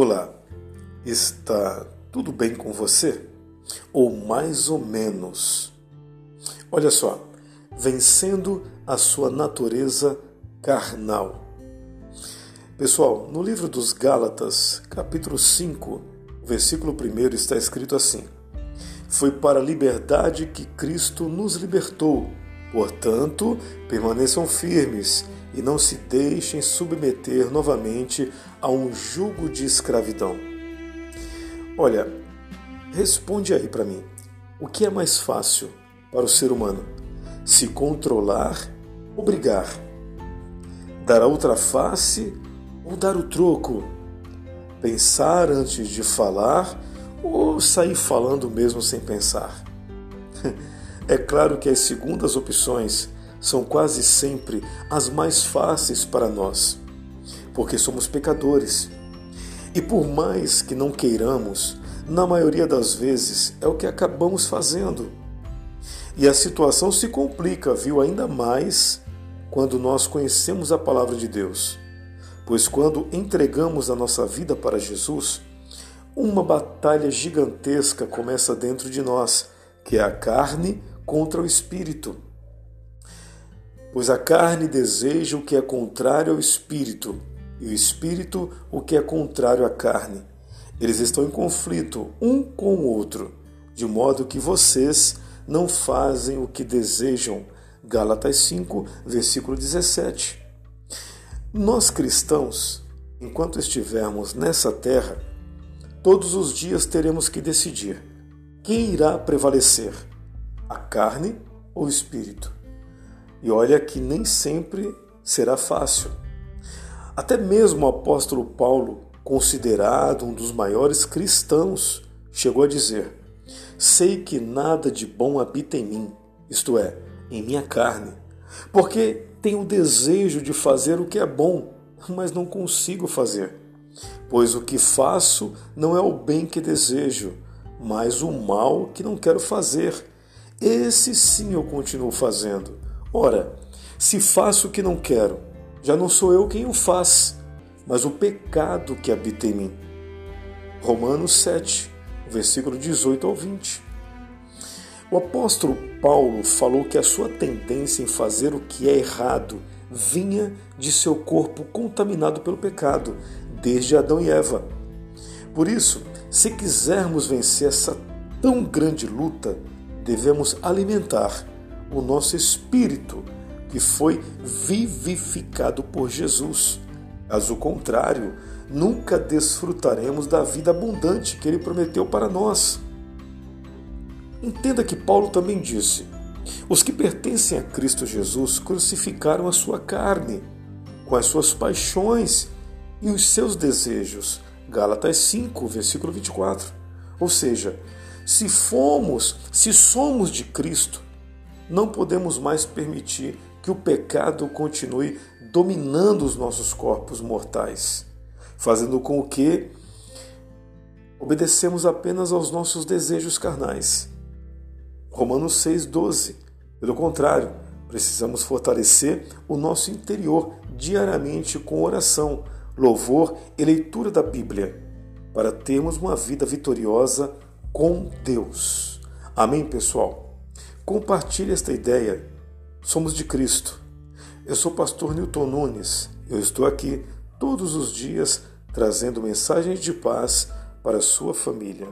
Olá, está tudo bem com você? Ou mais ou menos? Olha só, vencendo a sua natureza carnal. Pessoal, no livro dos Gálatas, capítulo 5, versículo 1 está escrito assim: Foi para a liberdade que Cristo nos libertou. Portanto, permaneçam firmes e não se deixem submeter novamente a um jugo de escravidão. Olha, responde aí para mim. O que é mais fácil para o ser humano? Se controlar ou brigar? Dar a outra face ou dar o troco? Pensar antes de falar ou sair falando mesmo sem pensar? É claro que as segundas opções são quase sempre as mais fáceis para nós, porque somos pecadores. E por mais que não queiramos, na maioria das vezes é o que acabamos fazendo. E a situação se complica, viu, ainda mais quando nós conhecemos a palavra de Deus. Pois quando entregamos a nossa vida para Jesus, uma batalha gigantesca começa dentro de nós, que é a carne contra o espírito. Pois a carne deseja o que é contrário ao espírito, e o espírito o que é contrário à carne. Eles estão em conflito um com o outro, de modo que vocês não fazem o que desejam. Gálatas 5, versículo 17. Nós cristãos, enquanto estivermos nessa terra, todos os dias teremos que decidir quem irá prevalecer, a carne ou o espírito. E olha que nem sempre será fácil. Até mesmo o apóstolo Paulo, considerado um dos maiores cristãos, chegou a dizer: Sei que nada de bom habita em mim, isto é, em minha carne, porque tenho desejo de fazer o que é bom, mas não consigo fazer. Pois o que faço não é o bem que desejo, mas o mal que não quero fazer. Esse sim eu continuo fazendo. Ora, se faço o que não quero, já não sou eu quem o faz, mas o pecado que habita em mim. Romanos 7, versículo 18 ao 20. O apóstolo Paulo falou que a sua tendência em fazer o que é errado vinha de seu corpo contaminado pelo pecado, desde Adão e Eva. Por isso, se quisermos vencer essa tão grande luta, devemos alimentar o nosso espírito, que foi vivificado por Jesus. Caso contrário, nunca desfrutaremos da vida abundante que ele prometeu para nós. Entenda que Paulo também disse: os que pertencem a Cristo Jesus crucificaram a sua carne, com as suas paixões e os seus desejos. Gálatas 5, versículo 24. Ou seja, se fomos, se somos de Cristo, não podemos mais permitir que o pecado continue dominando os nossos corpos mortais, fazendo com que obedecemos apenas aos nossos desejos carnais. Romanos 6,12. Pelo contrário, precisamos fortalecer o nosso interior diariamente com oração, louvor e leitura da Bíblia, para termos uma vida vitoriosa com Deus. Amém, pessoal? Compartilhe esta ideia. Somos de Cristo. Eu sou o pastor Newton Nunes. Eu estou aqui todos os dias trazendo mensagens de paz para a sua família.